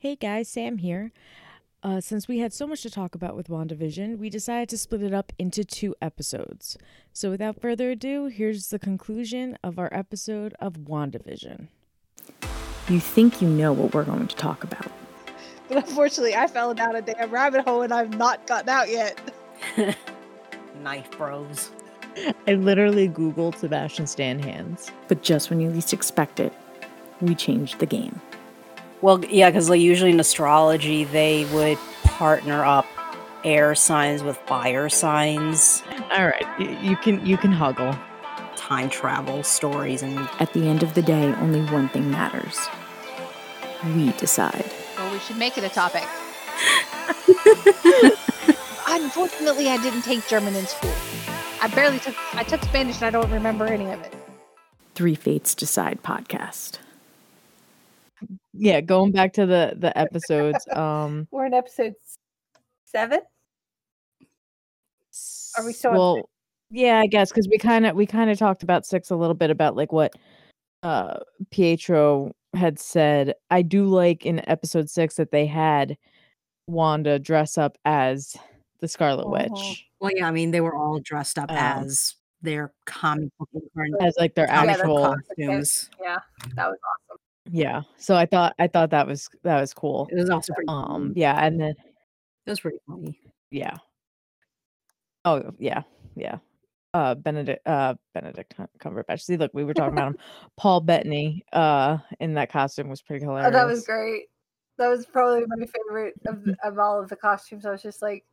Hey guys, Sam here. Uh, since we had so much to talk about with WandaVision, we decided to split it up into two episodes. So without further ado, here's the conclusion of our episode of WandaVision. You think you know what we're going to talk about. But unfortunately, I fell down a damn rabbit hole and I've not gotten out yet. Knife bros. I literally Googled Sebastian Stan hands. But just when you least expect it, we changed the game. Well, yeah, because like usually in astrology they would partner up air signs with fire signs, All right, y- you can you can huggle. time travel stories, and At the end of the day, only one thing matters. We decide. Well, we should make it a topic. Unfortunately, I didn't take German in school. I barely took. I took Spanish and I don't remember any of it. Three Fates Decide podcast. Yeah, going back to the the episodes. Um, We're in episode seven. Are we still on? Yeah, I guess because we kind of we kind of talked about six a little bit about like what uh Pietro had said. I do like in episode six that they had Wanda dress up as the Scarlet Mhm. Witch well, yeah, I mean they were all dressed up Um, as their comic book as like their Yeah, that's actual costumes. Yeah, that was awesome. Yeah. So I thought I thought that was that was cool. It was also pretty. Um, yeah, and then it was pretty funny. yeah. Oh yeah, yeah. Uh, Benedict, uh, Benedict Cum- Cumberbatch. See, look, we were talking about him. Paul Bettany, uh, in that costume was pretty hilarious. Oh, that was great. That was probably my favorite of, of all of the costumes. I was just like,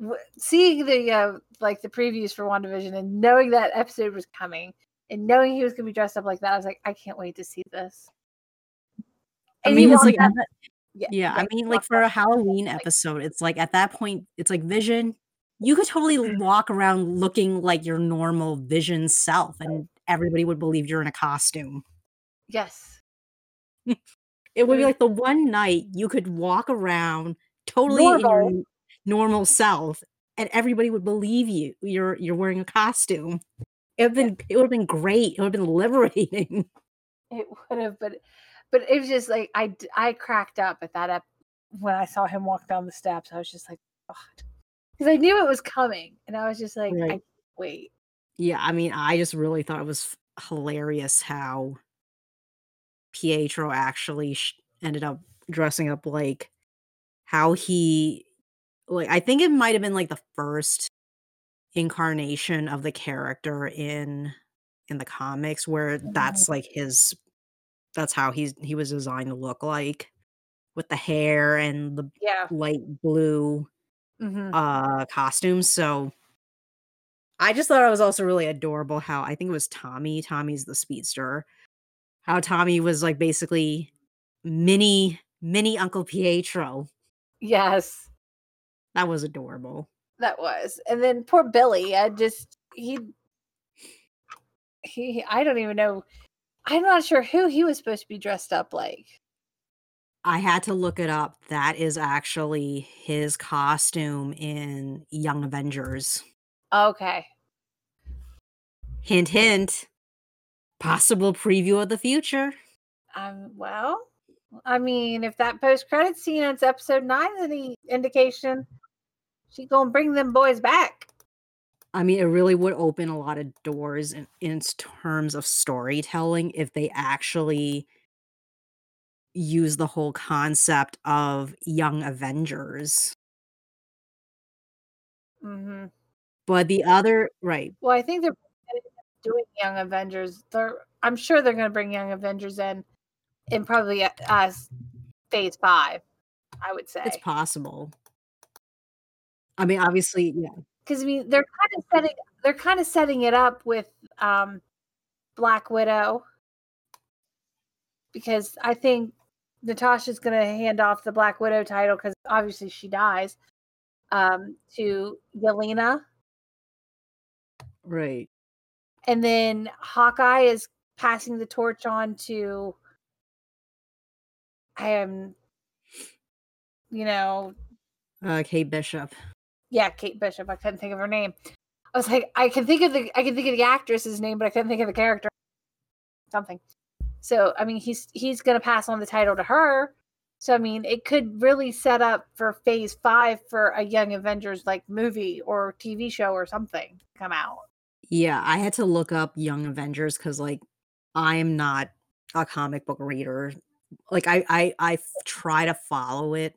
w- seeing the uh, like the previews for WandaVision and knowing that episode was coming and knowing he was gonna be dressed up like that. I was like, I can't wait to see this. And he mean, it's like that- yeah, yeah, I mean, like for a Halloween episode, it's like at that point, it's like Vision. You could totally walk around looking like your normal Vision self, and everybody would believe you're in a costume. Yes, It would be Mm. like the one night you could walk around totally in your Normal. normal self, and everybody would believe you. You're you're wearing a costume. It would been it would have been great. It would have been liberating. it would have, but but it was just like I I cracked up at that ep- when I saw him walk down the steps. I was just like, God, because I knew it was coming, and I was just like, Right. I can't wait. Yeah, I mean, I just really thought it was hilarious how Pietro actually sh- ended up dressing up like how he like I think it might have been like the first incarnation of the character in in the comics where that's like his that's how he's he was designed to look like with the hair and the Yeah. light blue hmm uh costumes. So I just thought it was also really adorable how I think it was Tommy. Tommy's the speedster. How Tommy was like basically mini mini Uncle Pietro. Yes. That was adorable. That was. And then poor Billy, I just he he I don't even know. I'm not sure who he was supposed to be dressed up like. I had to look it up. That is actually his costume in Young Avengers. Okay. Hint hint. Possible preview of the future. Um well, I mean, if that post credit scene on episode 9 is any indication, she going to bring them boys back. I mean, it really would open a lot of doors in, in terms of storytelling if they actually use the whole concept of young Avengers. Mhm. But the other, right, Well, I think they're doing Young Avengers. They're I'm sure they're going to bring Young Avengers in in probably uh, as phase 5, I would say. it's possible. I mean, obviously, yeah. because I mean they're kind of setting they're kind of setting it up with um Black Widow because I think Natasha's going to hand off the Black Widow title because obviously she dies um to Yelena Right. and then Hawkeye is passing the torch on to I am you know Uh, Kate Bishop. Yeah, Kate Bishop. I couldn't think of her name. I was like, I can think of the I can think of the actress's name, but I couldn't think of the character. Something. So I mean, he's he's gonna pass on the title to her, So I mean, it could really set up for Phase Five for a Young Avengers like movie or TV show or something come out. Yeah, I had to look up Young Avengers because, like, I'm not a comic book reader. Like, I I try to follow it,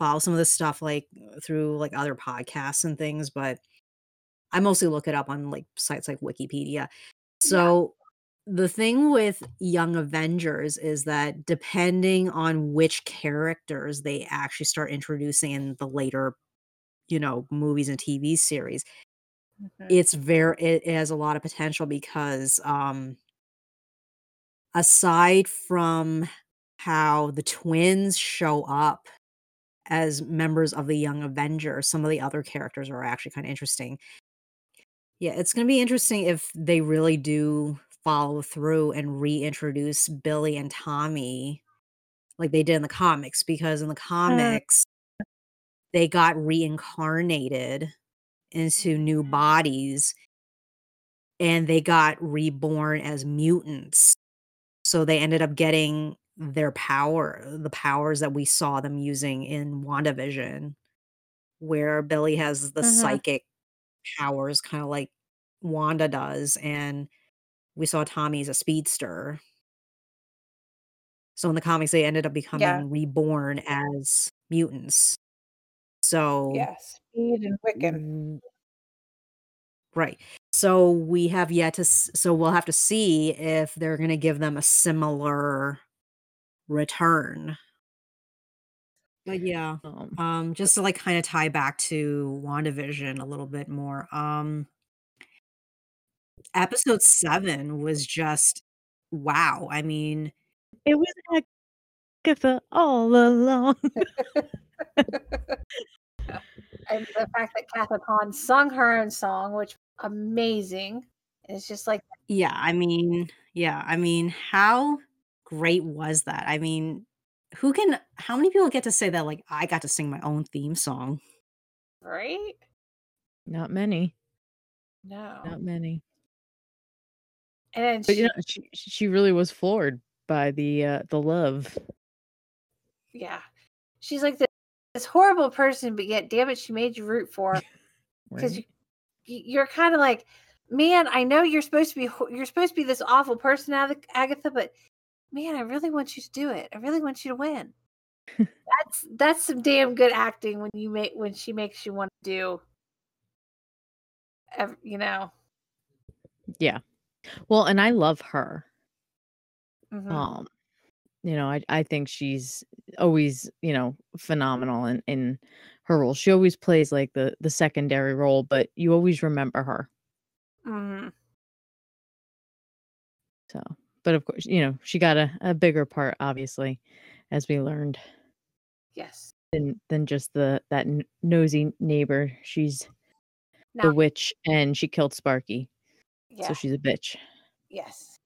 follow some of this stuff like through like other podcasts and things, but I mostly look it up on like sites like Wikipedia. Yeah. So the thing with Young Avengers is that depending on which characters they actually start introducing in the later, you know, movies and TV series, Mhm. it's very it, it has a lot of potential because um aside from how the twins show up as members of the Young Avengers, some of the other characters are actually kind of interesting. Yeah, it's going to be interesting if they really do follow through and reintroduce Billy and Tommy like they did in the comics because in the Mm. comics they got reincarnated into new bodies and they got reborn as mutants. So they ended up getting their power, the powers that we saw them using in WandaVision, where Billy has the Mhm. psychic powers, kind of like Wanda does, and we saw Tommy's a speedster. So in the comics, they ended up Yeah. becoming reborn as mutants. So Yeah. Speed and Wiccan. Mm, Right. So we have yet to so we'll have to see if they're gonna give them a similar return. But yeah, Um, um, just to, like, kinda tie back to WandaVision a little bit more, um episode 7 was just wow, I mean it was Agatha all along. and the fact that Kathryn Hahn sung her own song, which amazing. It's just like yeah, I mean yeah, I mean, how great was that? I mean, who can how many people get to say that, like, "I got to sing my own theme song?" right? Not many. No. Not many. And But she, you know, she she really was floored by the uh the love. yeah, she's like this, this horrible person, but yet, damn it, she made you root for because Right? you, you're kind of like, man, I know you're supposed to be you're supposed to be this awful person, Agatha, but man, I really want you to do it. I really want you to win. that's that's some damn good acting when you make when she makes you want to do, you know. Yeah. Well, and I love her. mhm. Um, you know, I I think she's always, you know, phenomenal in in her role. She always plays like the the secondary role, but you always remember her. Mhm. So, but of course, you know, she got a, a bigger part, obviously, as we learned, Yes. than than just the that n- nosy neighbor. She's Now, the witch, and she killed Sparky, yeah. so she's a bitch. Yes.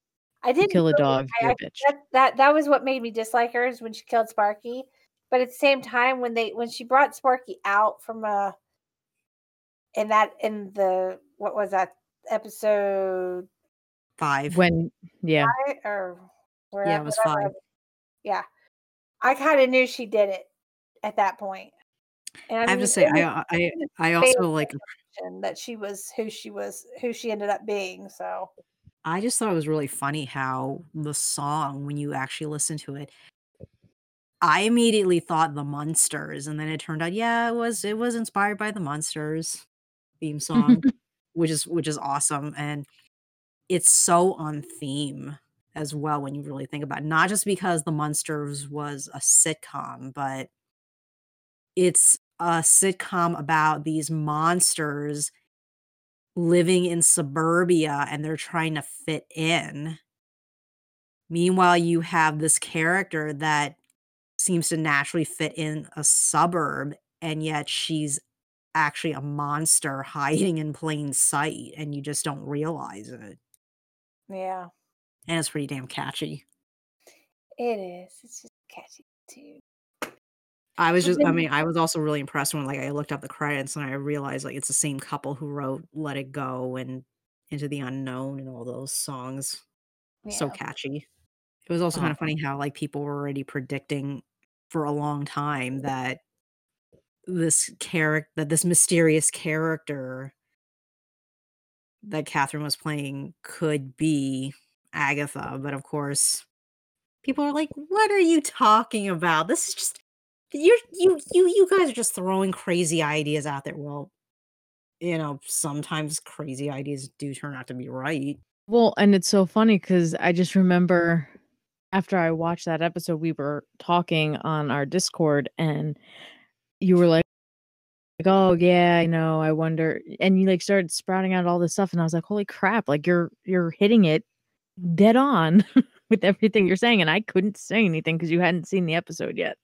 I didn't kill a really- dog, I- you're I- a bitch. that, that that was what made me dislike her is when she killed Sparky. But at the same time, when they when she brought Sparky out from uh in that in the what was that episode 5. When, yeah, five or where, Yeah, it was whatever 5. Yeah, I kind of knew she did it at that point. And I have to say, I I I also, like that she was who she was who she ended up being. So I just thought it was really funny how the song, when you actually listen to it I immediately thought The Munsters, and then it turned out, yeah, it was it was inspired by The Munsters theme song, which is which is awesome, and it's so on theme as well when you really think about it. Not just because The Munsters was a sitcom, but it's a sitcom about these monsters living in suburbia and they're trying to fit in. Meanwhile, you have this character that seems to naturally fit in a suburb, and yet she's actually a monster hiding in plain sight, and you just don't realize it. Yeah, And it's pretty damn catchy. it is. It's just catchy too. I was just I mean, I was also really impressed when, like, I looked up the credits and I realized, like, it's the same couple who wrote Let It Go and Into the Unknown and all those songs. So catchy. It was also kind of funny how, like, people were already predicting for a long time that this character that this mysterious character that Kathryn was playing could be Agatha, but of course, people are like, "What are you talking about? This is just you're you you you guys are just throwing crazy ideas out there." Well, you know, sometimes crazy ideas do turn out to be right. Well, and it's so funny because I just remember after I watched that episode, we were talking on our Discord, and you were like, like, "Oh yeah, I know. I wonder," and you like started sprouting out all this stuff, and I was like, "Holy crap! Like you're you're hitting it dead on with everything you're saying," and I couldn't say anything because you hadn't seen the episode yet.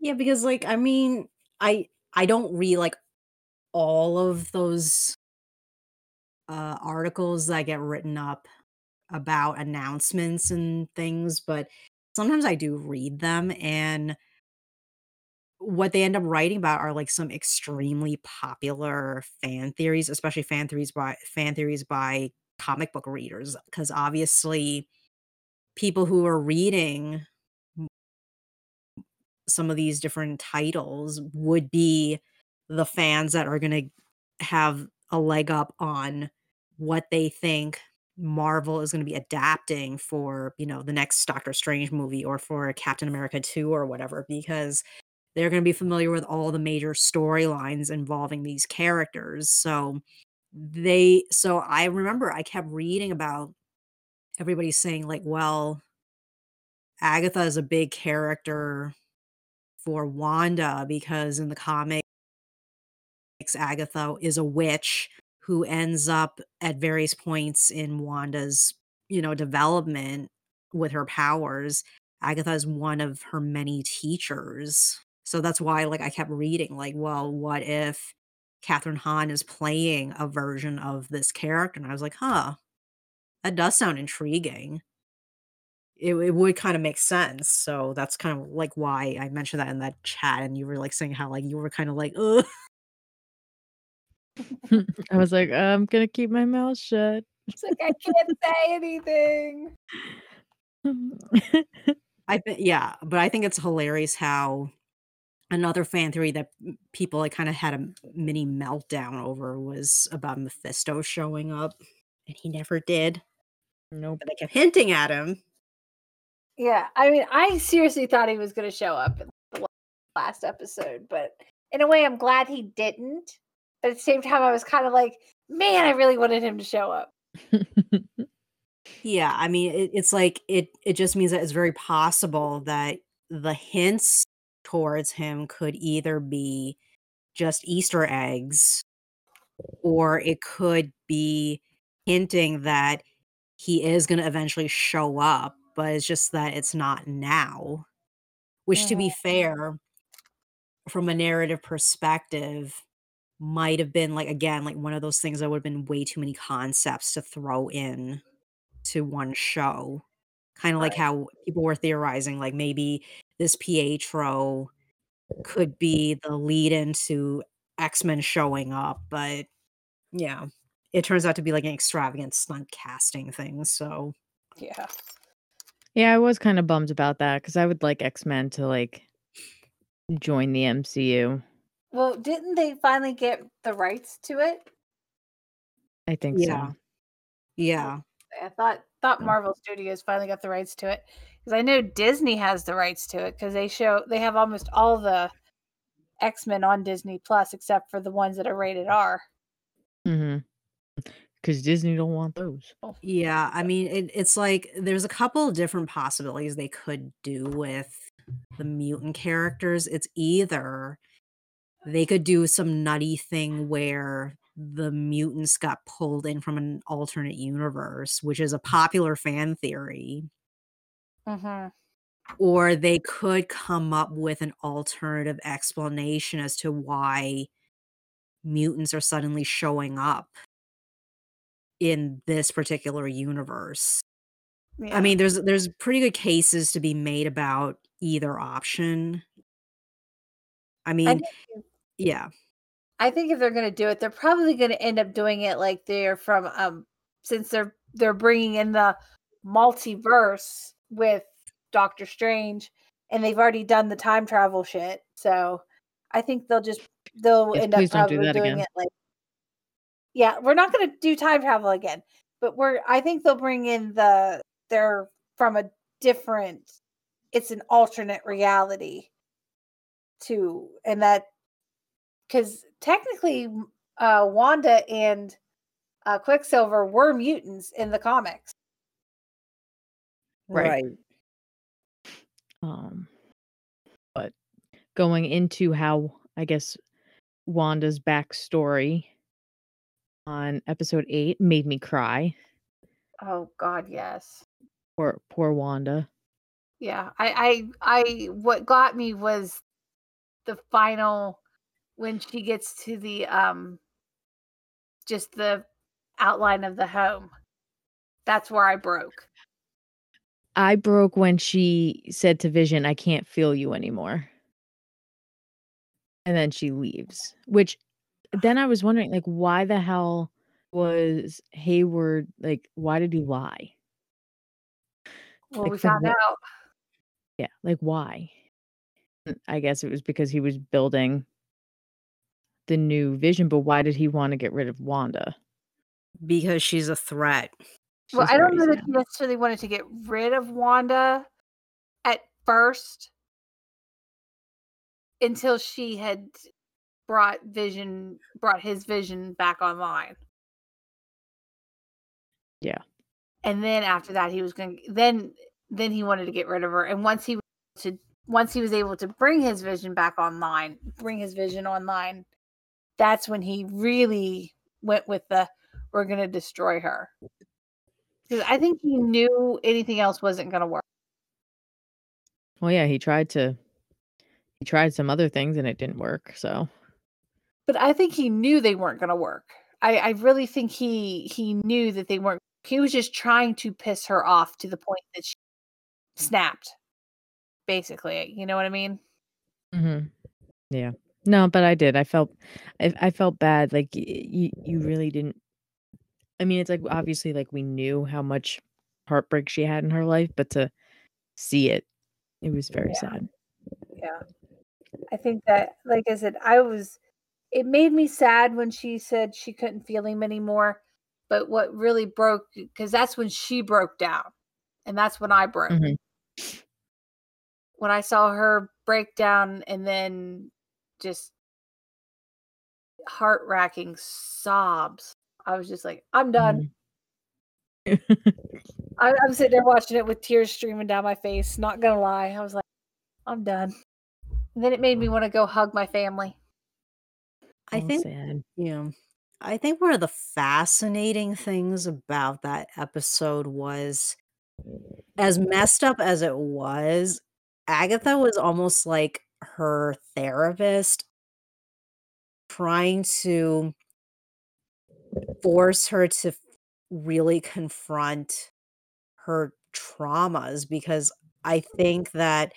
Yeah, because like I mean, I I don't read like all of those uh articles that get written up about announcements and things, but sometimes I do read them and what they end up writing about are like some extremely popular fan theories, especially fan theories by fan theories by comic book readers because obviously people who are reading some of these different titles would be the fans that are going to have a leg up on what they think Marvel is going to be adapting for, you know, the next Doctor Strange movie or for Captain America 2 or whatever because they're going to be familiar with all the major storylines involving these characters. So they so I remember I kept reading about everybody saying like, well, Agatha is a big character for Wanda because in the comics Agatha is a witch who ends up at various points in Wanda's, you know, development with her powers. Agatha is one of her many teachers. So that's why like I kept reading like, well, what if Kathryn Hahn is playing a version of this character? And I was like, huh, that does sound intriguing. It, it would kind of make sense. So that's kind of like why I mentioned that in that chat. And you were like saying how like you were kind of like, ugh. I was like, I'm gonna keep my mouth shut. It's like I can't say anything. I think yeah, but I think it's hilarious how another fan theory that people like kind of had a mini meltdown over was about Mephisto showing up, and he never did. nope. But they kept hinting at him. Yeah, I mean, I seriously thought he was going to show up in the last episode, but in a way, I'm glad he didn't. But at the same time, I was kind of like, man, I really wanted him to show up. Yeah, I mean, it, it's like it. It just means that it's very possible that the hints towards him could either be just Easter eggs, or it could be hinting that he is going to eventually show up, but it's just that it's not now. Which, to be mm-hmm. fair, from a narrative perspective, might have been like again like one of those things that would have been way too many concepts to throw in to one show. Kind of like how people were theorizing, like maybe this Pietro could be the lead into X Men showing up, but yeah, it turns out to be like an extravagant stunt casting thing. So Yeah. yeah, I was kind of bummed about that because I would like X Men to like join the MCU. Well, didn't they finally get the rights to it? I think yeah, so. yeah, I thought thought Marvel Studios finally got the rights to it because I know Disney has the rights to it because they show they have almost all the X Men on Disney Plus except for the ones that are rated R. Mm-hmm. Because Disney don't want those. yeah. I mean, it, it's like there's a couple of different possibilities they could do with the mutant characters. It's either they could do some nutty thing where the mutants got pulled in from an alternate universe, which is a popular fan theory, Mm-hmm. or they could come up with an alternative explanation as to why mutants are suddenly showing up in this particular universe. Yeah. I mean, there's there's pretty good cases to be made about either option. I mean, think yeah. I think if they're going to do it, they're probably going to end up doing it like they're from um since they're they're bringing in the multiverse with Doctor Strange and they've already done the time travel shit. So I think they'll just they'll Yes, end up probably doing again. it like yeah, we're not going to do time travel again, but we're I think they'll bring in the they're from a different it's an alternate reality too and that cuz technically uh Wanda and uh Quicksilver were mutants in the comics. Right. Um, but going into how I guess Wanda's backstory on episode eight made me cry. Oh god, yes. Poor poor Wanda. Yeah, I, I, I, what got me was the final when she gets to the, um, just the outline of the home. That's where I broke. I broke when she said to Vision, I can't feel you anymore. And then she leaves. Which then I was wondering, like, why the hell was Hayward like why did he lie? Well, Like, we found what? out. Yeah, like why? I guess it was because he was building the new vision, but why did he want to get rid of Wanda? Because she's a threat. Well, I don't know that he necessarily wanted to get rid of Wanda at first until she had brought Vision, brought his vision back online. Yeah. and then after that he was going to then then he wanted to get rid of her and once he to once he was able to bring his vision back online bring his vision online that's when he really went with the we're going to destroy her because i think he knew anything else wasn't going to work Well, yeah, he tried to he tried some other things and it didn't work. So but i think he knew they weren't going to work I, I really think he he knew that they weren't he was just trying to piss her off to the point that she snapped basically you know what i mean Mm-hmm. yeah. No, but I did. I felt I, I felt bad. Like you you really didn't I mean, it's like obviously like we knew how much heartbreak she had in her life, but to see it, it was very Yeah. sad. Yeah. I think that, like I said, I was, it made me sad when she said she couldn't feel him anymore. But what really broke, because that's when she broke down. And that's when I broke. Mhm. When I saw her break down and then just heart racking sobs, I was just like, I'm done. Mhm. I, I'm sitting there watching it with tears streaming down my face. Not gonna lie. I was like, I'm done. And then it made me want to go hug my family. I Oh, think sad. Yeah. I think one of the fascinating things about that episode was as messed up as it was, Agatha was almost like her therapist trying to force her to really confront her traumas because I think that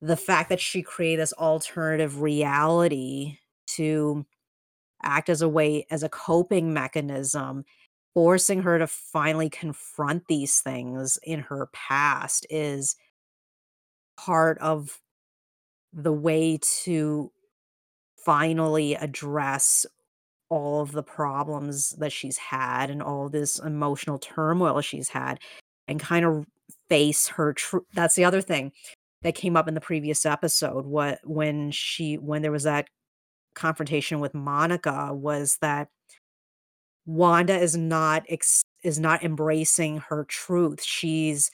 the fact that she created this alternative reality to act as a way as a coping mechanism forcing her to finally confront these things in her past is part of the way to finally address all of the problems that she's had and all this emotional turmoil she's had and kind of face her true that's the other thing that came up in the previous episode what when she when there was that confrontation with Monica was that Wanda is not ex- is not embracing her truth. She's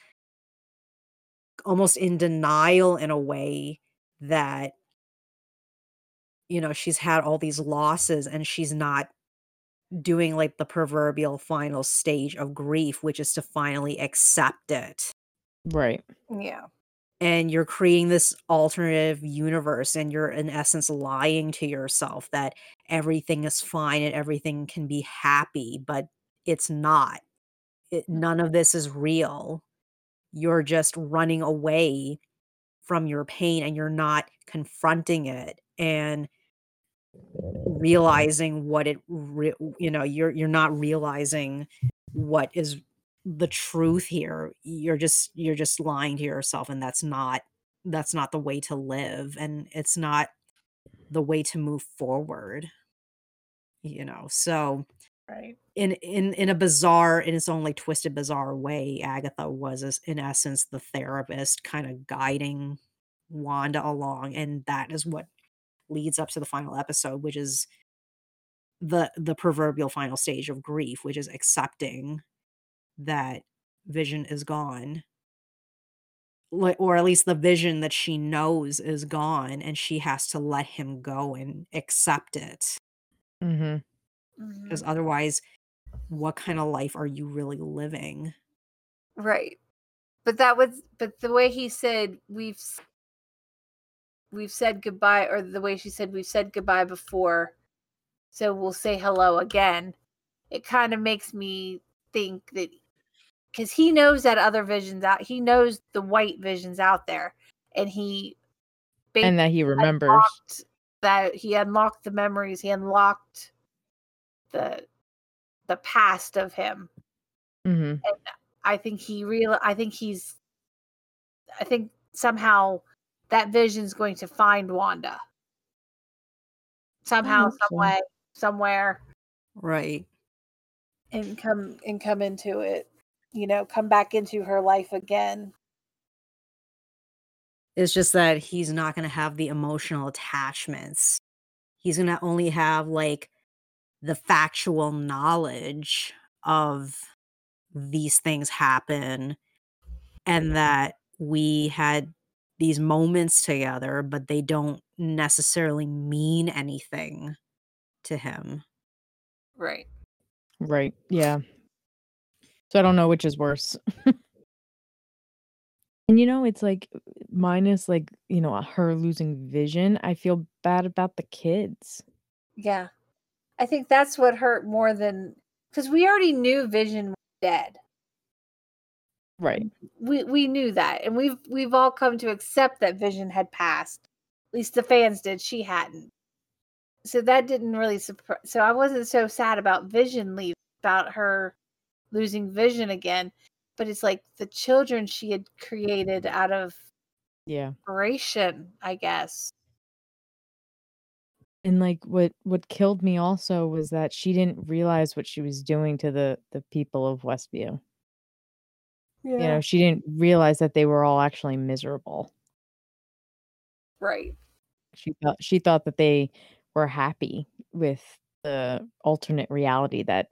almost in denial in a way that you know she's had all these losses and she's not doing like the proverbial final stage of grief which is to finally accept it Right. Yeah. and you're creating this alternative universe and you're in essence lying to yourself that everything is fine and everything can be happy but it's not it, none of this is real you're just running away from your pain and you're not confronting it and realizing what it re- you know you're you're not realizing what is the truth here. You're just you're just lying to yourself and that's not that's not the way to live and it's not the way to move forward you know so Right. in in in a bizarre in its own like twisted bizarre way agatha was as- in essence the therapist kind of guiding wanda along and that is what leads up to the final episode which is the the proverbial final stage of grief which is accepting that vision is gone like or at least the vision that she knows is gone and she has to let him go and accept it Mhm. Because Mhm. otherwise what kind of life are you really living Right. But that was but the way he said we've we've said goodbye or the way she said we've said goodbye before so we'll say hello again. It kind of makes me think that cuz he knows that other visions out he knows the white visions out there and he And that he remembers. that he unlocked the memories, he unlocked the the past of him. Mhm. I think he real I think he's I think somehow that vision's going to find Wanda. Somehow, some so. way, somewhere right and come and come into it. You know, come back into her life again. it's just that he's not going to have the emotional attachments he's going to only have like the factual knowledge of these things happen and that we had these moments together but they don't necessarily mean anything to him Right. Right. Yeah. So I don't know which is worse. and you know, it's like minus like, you know, her losing vision, I feel bad about the kids. Yeah. I think that's what hurt more than because we already knew Vision was dead. Right. We we knew that, and we've we've all come to accept that Vision had passed. At least the fans did. She hadn't. So that didn't really surprise. So I wasn't so sad about Vision leaving, about her losing Vision again. But it's like the children she had created out of Yeah. inspiration, I guess. And like what what killed me also was that she didn't realize what she was doing to the the people of Westview. Yeah. You know, she didn't realize that they were all actually miserable. Right. She thought she thought that they were happy with the alternate reality that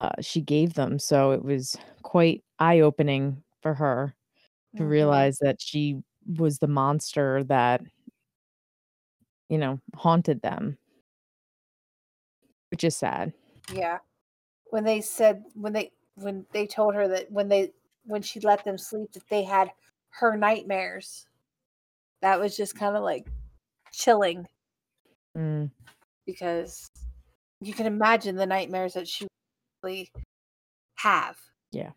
uh, she gave them. So it was quite eye opening for her to Mhm. realize that she was the monster that, you know, haunted them, which is sad. Yeah. When they said when they when they told her that when they when she let them sleep that they had her nightmares. That was just kind of like chilling Mm, because you can imagine the nightmares that she really have. Yeah.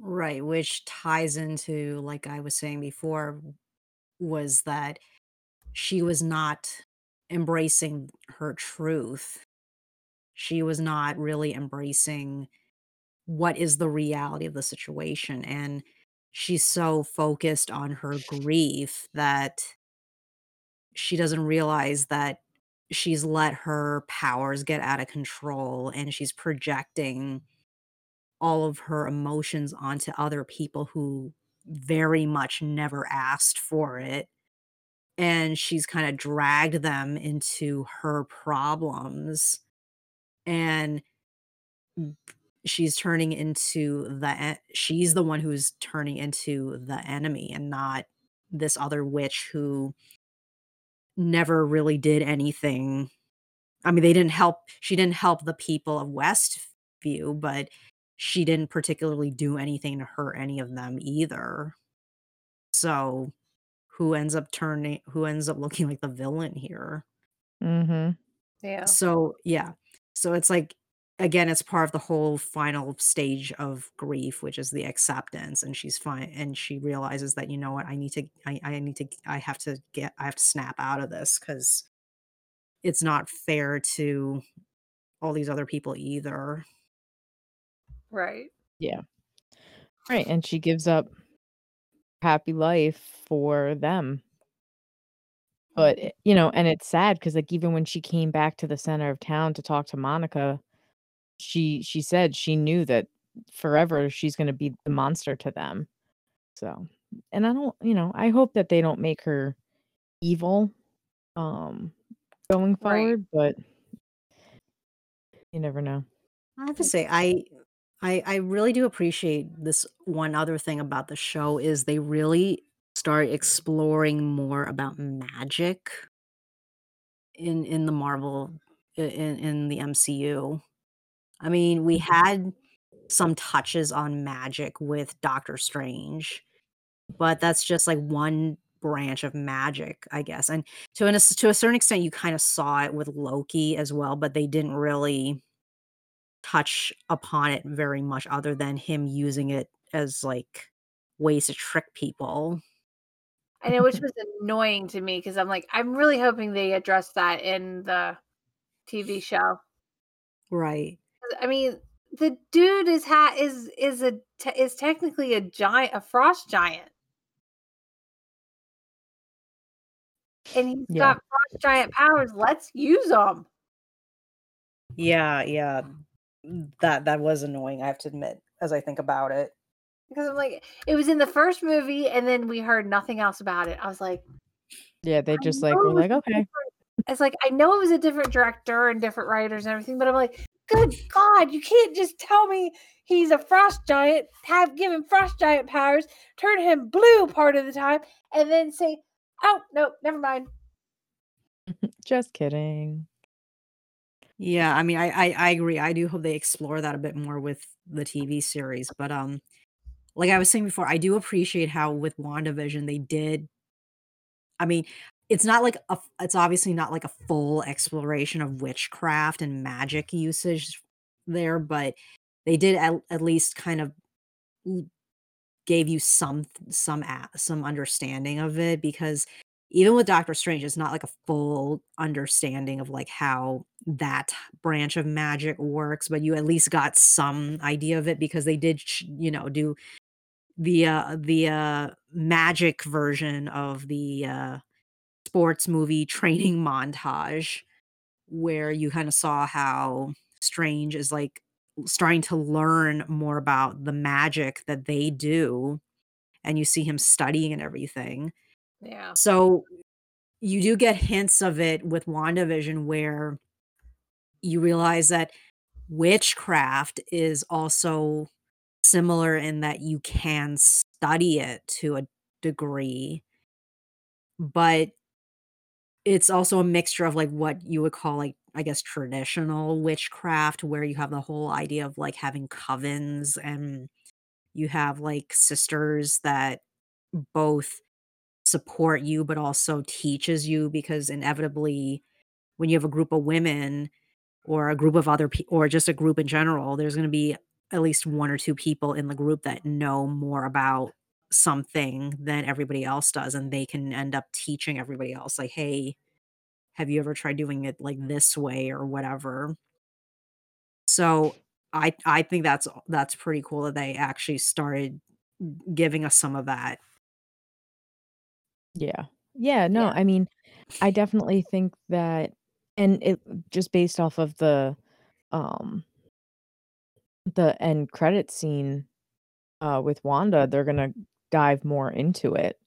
Right, which ties into, like I was saying before, was that she was not embracing her truth. She was not really embracing what is the reality of the situation. And she's so focused on her grief that she doesn't realize that she's let her powers get out of control and she's projecting all of her emotions onto other people who very much never asked for it and she's kind of dragged them into her problems and she's turning into the she's the one who's turning into the enemy and not this other witch who never really did anything. I mean they didn't help she didn't help the people of westview but she didn't particularly do anything to hurt any of them either. So who ends up turning who ends up looking like the villain here Mm-hmm. Yeah. so yeah so it's like again it's part of the whole final stage of grief which is the acceptance and she's fine and she realizes that you know what i need to i, I need to i have to get i have to snap out of this because it's not fair to all these other people either Right. Yeah. Right. And she gives up happy life for them. But, eh, you know, and it's sad because like, even when she came back to the center of town to talk to Monica, she she said she knew that forever she's gonna be the monster to them. So and I don't you know, I hope that they don't make her evil, um, going Right. forward, but you never know. I have to say, I I I really do appreciate this one other thing about the show is they really start exploring more about magic in in the Marvel in in the MCU. I mean, we Mhm. had some touches on magic with Doctor Strange, but that's just, like, one branch of magic, I guess, and to an to a certain extent, you kinda saw it with Loki as well, but they didn't really touch upon it very much other than him using it as, like, ways to trick people. I know, which was annoying to me because I'm like, I'm really hoping they address that in the TV show. Right. I mean, the dude is ha is is a te is technically a giant a frost giant. And he's Yeah. got frost giant powers, let's use them. Yeah, yeah. Mm, that that was annoying, I have to admit, as I think about it. Because I'm like, it was in the 1st movie, and then we heard nothing else about it. I was like Yeah, they just, like, were like, "Okay." it's like, I know it was a different director and different writers and everything, but I'm like, "Good god, you can't just tell me he's a frost giant, have given frost giant powers, turn him blue part of the time, and then say, oh no, never mind.'" Just kidding. Yeah, I mean, I I I agree, I do hope they explore that a bit more with the TV series, but, um, like I was saying before, I do appreciate how with WandaVision they did I mean, it's not like a it's obviously not like a full exploration of witchcraft and magic usage there, but they did at at least kind of gave you some some some understanding of it because even with Doctor Strange, it's not like a full understanding of, like, how that branch of magic works, but you at least got some idea of it because they did you know, do the, uh the, uh, magic version of the, uh, sports movie training montage where you kinda saw how Strange is, like, starting to learn more about the magic that they do, and you see him studying and everything. Yeah. So, you do get hints of it with WandaVision where you realize that witchcraft is also similar in that you can study it to a degree but it's also a mixture of, like, what you would call, like, I guess, traditional witchcraft where you have the whole idea of, like, having covens, and you have, like, sisters that both support you, but also teaches you because inevitably, when you have a group of women or a group of other peo or just a group in general, there's gonna be at least 1 or 2 people in the group that know more about something than everybody else does, and they can end up teaching everybody else, like, "Hey, have you ever tried doing it, like, this way?" or whatever. So, I I think that's that's pretty cool that they actually started giving us some of that. Yeah. Yeah, no, Yeah. I mean, I definitely think that and it just based off of the, um the end credit scene, uh, with Wanda, they're gonna dive more into it.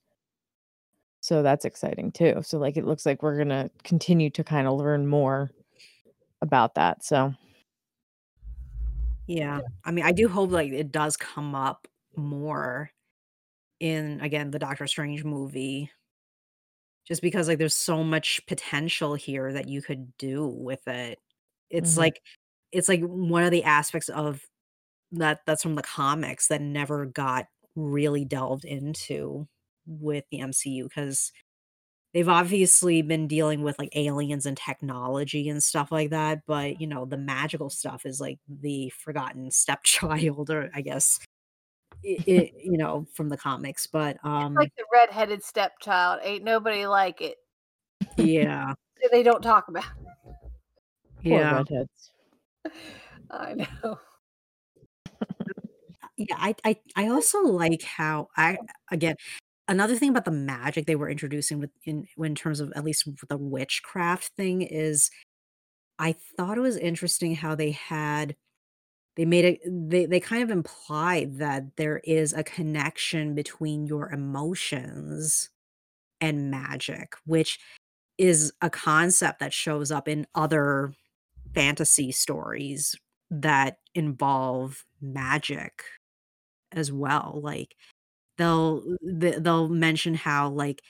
So that's exciting too. So, like, it looks like we're gonna continue to kinda learn more about that, so. Yeah. I mean, I do hope, like, it does come up more in, again, the Doctor Strange movie. Just because, like, there's so much potential here that you could do with it. It's Mhm. like it's like one of the aspects of that that's from the comics that never got really delved into with the MCU because they've obviously been dealing with, like, aliens and technology and stuff like that, but, you know, the magical stuff is, like, the forgotten stepchild or I guess, i i you know, from the comics, but, It's like um the redheaded stepchild, ain't nobody like it. Yeah. They don't talk about Poor Yeah. redheads. I know. Yeah, I I I also like how I again, another thing about the magic they were introducing with in in terms of at least the witchcraft thing is I thought it was interesting how they had they made it they they kind of implied that there is a connection between your emotions and magic, which is a concept that shows up in other fantasy stories that involve magic as well. Like they'll th- they'll mention how like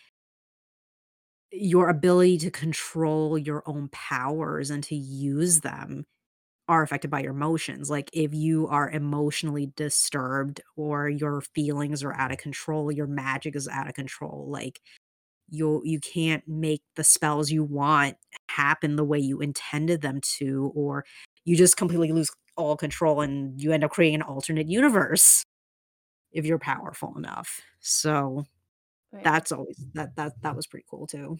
your ability to control your own powers and to use them are affected by your emotions. Like if you are emotionally disturbed or your feelings are out of control, your magic is out of control. Like you you can't make the spells you want happen the way you intended them to or you just completely lose all control and you end up creating an alternate universe if you're powerful enough. So Right. that's always that that that was pretty cool too.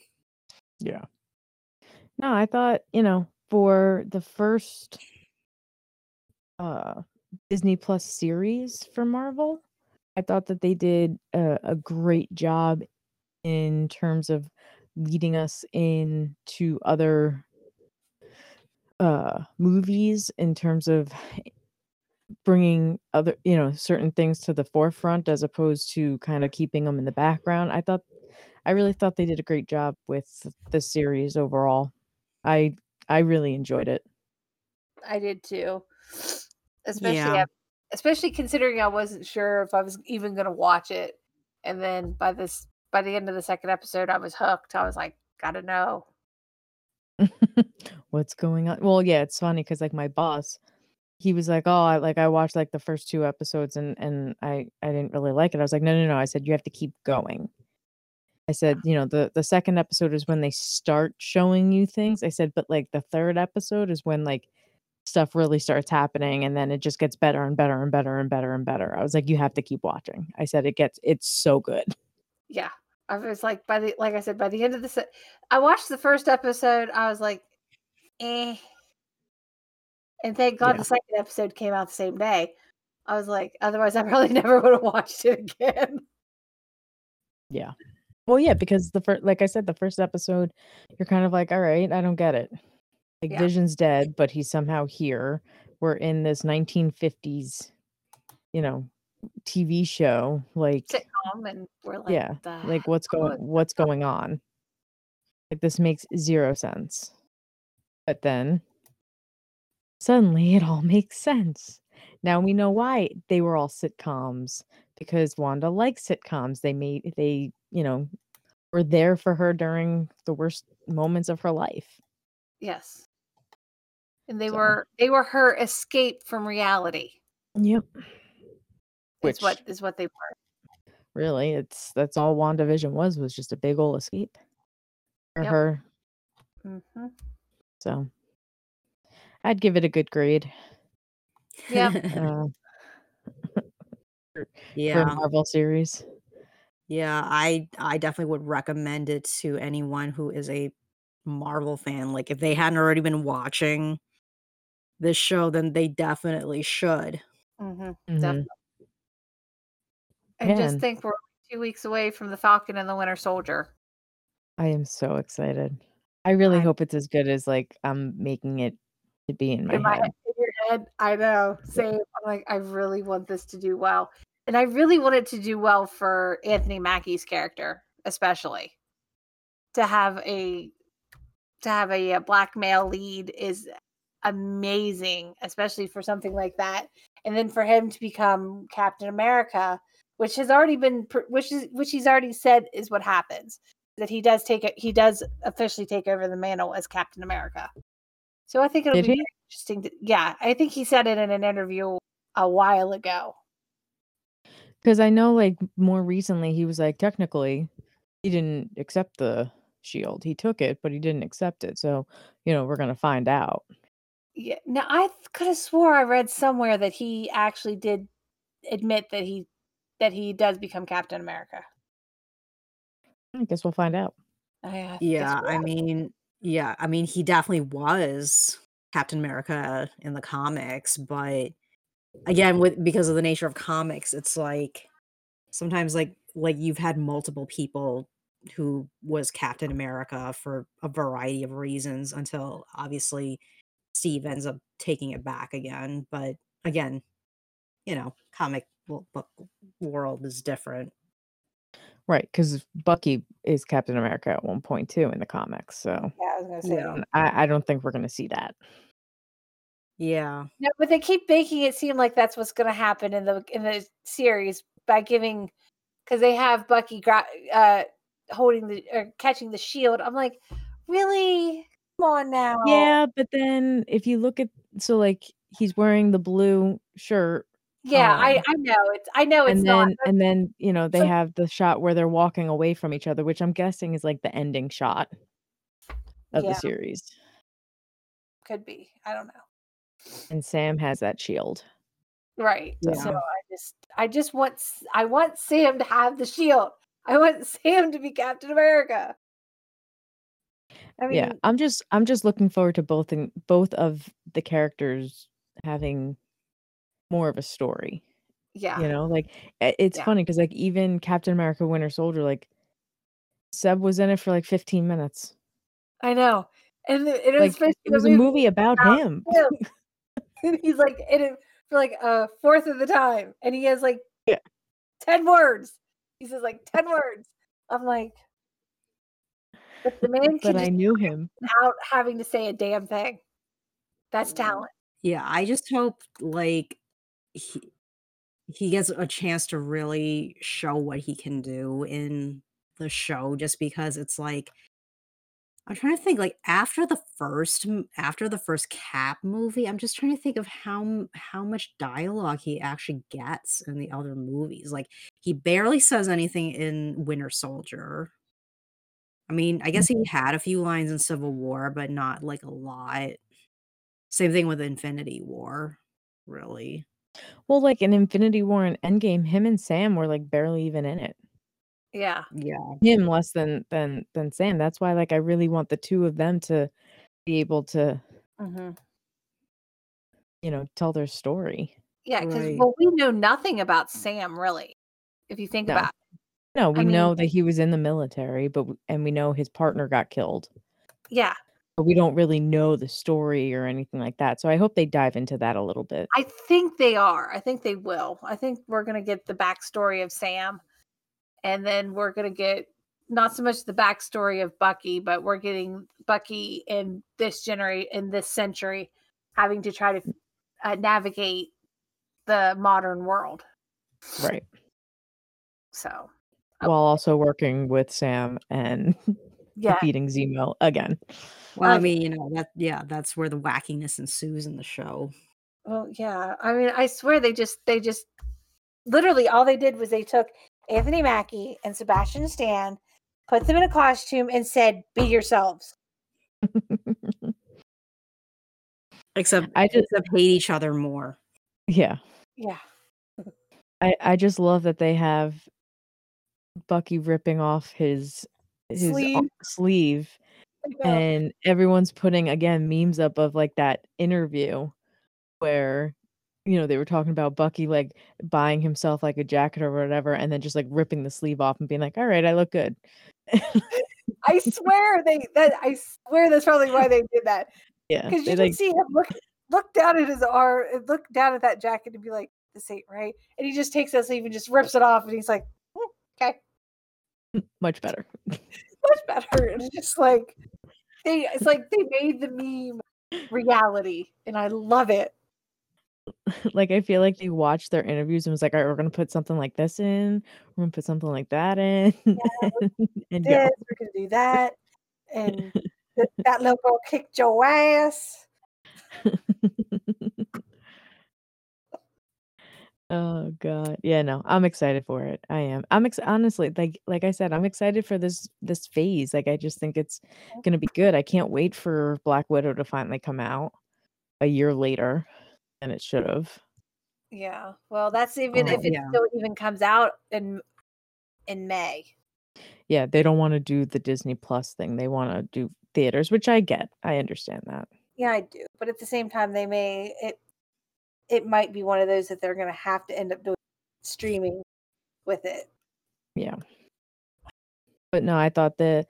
Yeah. No, I thought, you know, for the first uh Disney Plus series for Marvel, I thought that they did a, a great job in terms of leading us into other uh movies in terms of bringing other you know certain things to the forefront as opposed to kind of keeping them in the background. I thought i really thought they did a great job with the series overall. I i really enjoyed it. I did too. Especially Yeah. especially considering I wasn't sure if I was even going to watch it. And then by this by the end of the second episode I was hooked. I was like, got to know. what's going on well yeah it's funny because like my boss he was like oh i like i watched like the first two episodes and and i i didn't really like it i was like no no no i said you have to keep going i said you know the the second episode is when they start showing you things i said but like the third episode is when like stuff really starts happening and then it just gets better and better and better and better and better i was like you have to keep watching i said it gets it's so good Yeah. I was like by the like I said by the end of the se- I watched the first episode. I was like, eh. And thank God Yeah. the second episode came out the same day. I was like, otherwise I probably never would have watched it again. yeah well yeah because the first like i said the first episode you're kind of like all right i don't get it like Yeah. vision's dead but he's somehow here. We're in this 1950s you know tv show like Sitcom and we're like, yeah the like what's hell going is- what's going on? Like this makes zero sense. But then suddenly it all makes sense. Now we know why they were all sitcoms because wanda likes sitcoms. They made they you know were there for her during the worst moments of her life. Yes. And they So- were they were her escape from reality. yep Is what Which- is what they were. really it's that's all wandavision was was just a big old escape for Yep. her hmm so i'd give it a good grade Yeah. uh, yeah. a marvel series Yeah, I I definitely would recommend it to anyone who is a Marvel fan. Like if they hadn't already been watching this show, then they definitely should. hmm Mhm. Definitely. And just think we're two weeks away from the Falcon and the Winter Soldier. I am so excited. I really I'm- hope it's as good as like I'm making it to be in my in my head. head, in your head. I know. Same. I'm like, I really want this to do well. And I really want it to do well for Anthony Mackie's character, especially. To have a to have a, uh black male lead is amazing, especially for something like that. And then for him to become Captain America, which has already been which is which he's already said is what happens. That he does take it he does officially take over the mantle as Captain America. So I think it'll Did be interesting. To, yeah, I think he said it in an interview a while ago. Because I know like more recently he was like technically he didn't accept the shield. He took it, but he didn't accept it. So, you know, we're gonna find out. Yeah. Now I could have swore I read somewhere that he actually did admit that he that he does become Captain America. I guess we'll find out. I, I Yeah, I mean, yeah, I mean, he definitely was Captain America in the comics, but again with because of the nature of comics it's like sometimes like like you've had multiple people who was captain america for a variety of reasons until obviously steve ends up taking it back again but again you know comic book world is different Right, because Bucky is Captain America at one point too in the comics. So Yeah, I was gonna say. Yeah. I, I don't think we're gonna see that. yeah No, but they keep making it seem like that's what's going to happen in the in the series by giving because they have Bucky gra- uh, holding the or catching the shield. I'm like, really? Come on now. Yeah, but then if you look at so like he's wearing the blue shirt yeah. I um, I know it's I know it's and not. then and then you know they So- have the shot where they're walking away from each other, which I'm guessing is like the ending shot of Yeah. the series. Could be. I don't know. And Sam has that shield. Right. Yeah. So I just I just want I want Sam to have the shield. I want Sam to be Captain America. I mean, yeah, I'm just I'm just looking forward to both in both of the characters having more of a story. yeah. You know, like it's Yeah. funny because like even Captain America Winter Soldier, like Seb was in it for like 15 minutes. I know. And it, it was Like supposed it was a movie about about him. him. and he's like in it for like a fourth of the time, and he has like Yeah. ten words. He says like ten words. I'm like, but the man But I knew him. without having to say a damn thing. That's talent. Yeah, I just hope like he he gets a chance to really show what he can do in the show just because it's like I'm trying to think like after the first after the first Cap movie, I'm just trying to think of how how much dialogue he actually gets in the other movies. Like he barely says anything in Winter Soldier. I mean, I guess he had a few lines in Civil War, but not like a lot. Same thing with Infinity War, really. Well, like in Infinity War and Endgame, him and Sam were like barely even in it. Yeah. Yeah. Him less than than than Sam. That's why like I really want the two of them to be able to, hmm you know, tell their story. Yeah, because Right. well, we know nothing about Sam really. If you think No. about, No, we mean- know that he was in the military, but w- and we know his partner got killed. yeah, But we don't really know the story or anything like that. So I hope they dive into that a little bit. I think they are. I think they will. I think we're gonna get the backstory of Sam, and then we're gonna get not so much the backstory of Bucky, but we're getting Bucky in this generation, in this century, having to try to uh, navigate the modern world. Right. So While also working with Sam and yeah, defeating Zemo again. Well, I Um, mean, you know, that yeah, that's where the wackiness ensues in the show. Well, yeah. I mean, I swear they just they just literally all they did was they took Anthony Mackie and Sebastian Stan, put them in a costume, and said, "Be yourselves." Except I just except hate each other more. yeah. Yeah. I I just love that they have Bucky ripping off his his Sleeve. sleeve I and everyone's putting again memes up of like that interview where you know they were talking about Bucky like buying himself like a jacket or whatever and then just like ripping the sleeve off and being like all right I look good I swear they that I swear that's probably why they did that yeah because you can like see him look look down at his arm, look down at that jacket, and be like, "This ain't right," and he just takes that sleeve and just rips it off, and he's like, "Hmm, "Okay, much better much better." It's just like they, it's like they made the meme reality, and I love it. like I feel like they watched their interviews and was like all right we're gonna put something like this in we're gonna put something like that in and go This, we're gonna do that, and th- that little girl kicked your ass. Oh god. Yeah, no. I'm excited for it. I am. I'm ex- honestly like like I said, I'm excited for this this phase. Like I just think it's going to be good. I can't wait for Black Widow to finally come out a year later than it should have. Yeah, well, that's even Oh, if it yeah. still even comes out in in May. Yeah, they don't want to do the Disney Plus thing. They want to do theaters, which I get. I understand that. Yeah, I do. But at the same time, they may it it might be one of those that they're going to have to end up doing streaming with it. Yeah. But no, I thought the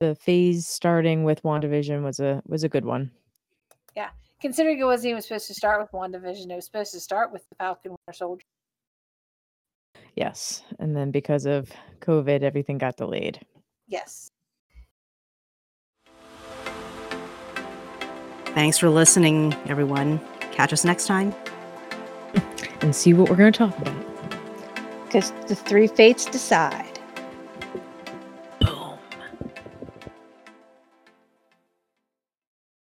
the phase starting with WandaVision was a was a good one. Yeah. Considering it wasn't even supposed to start with WandaVision, it was supposed to start with the Falcon Winter Soldier. Yes. And then because of COVID, everything got delayed. Yes. Thanks for listening, everyone. Catch us next time. And see what we're going to talk about. Because the three fates decide.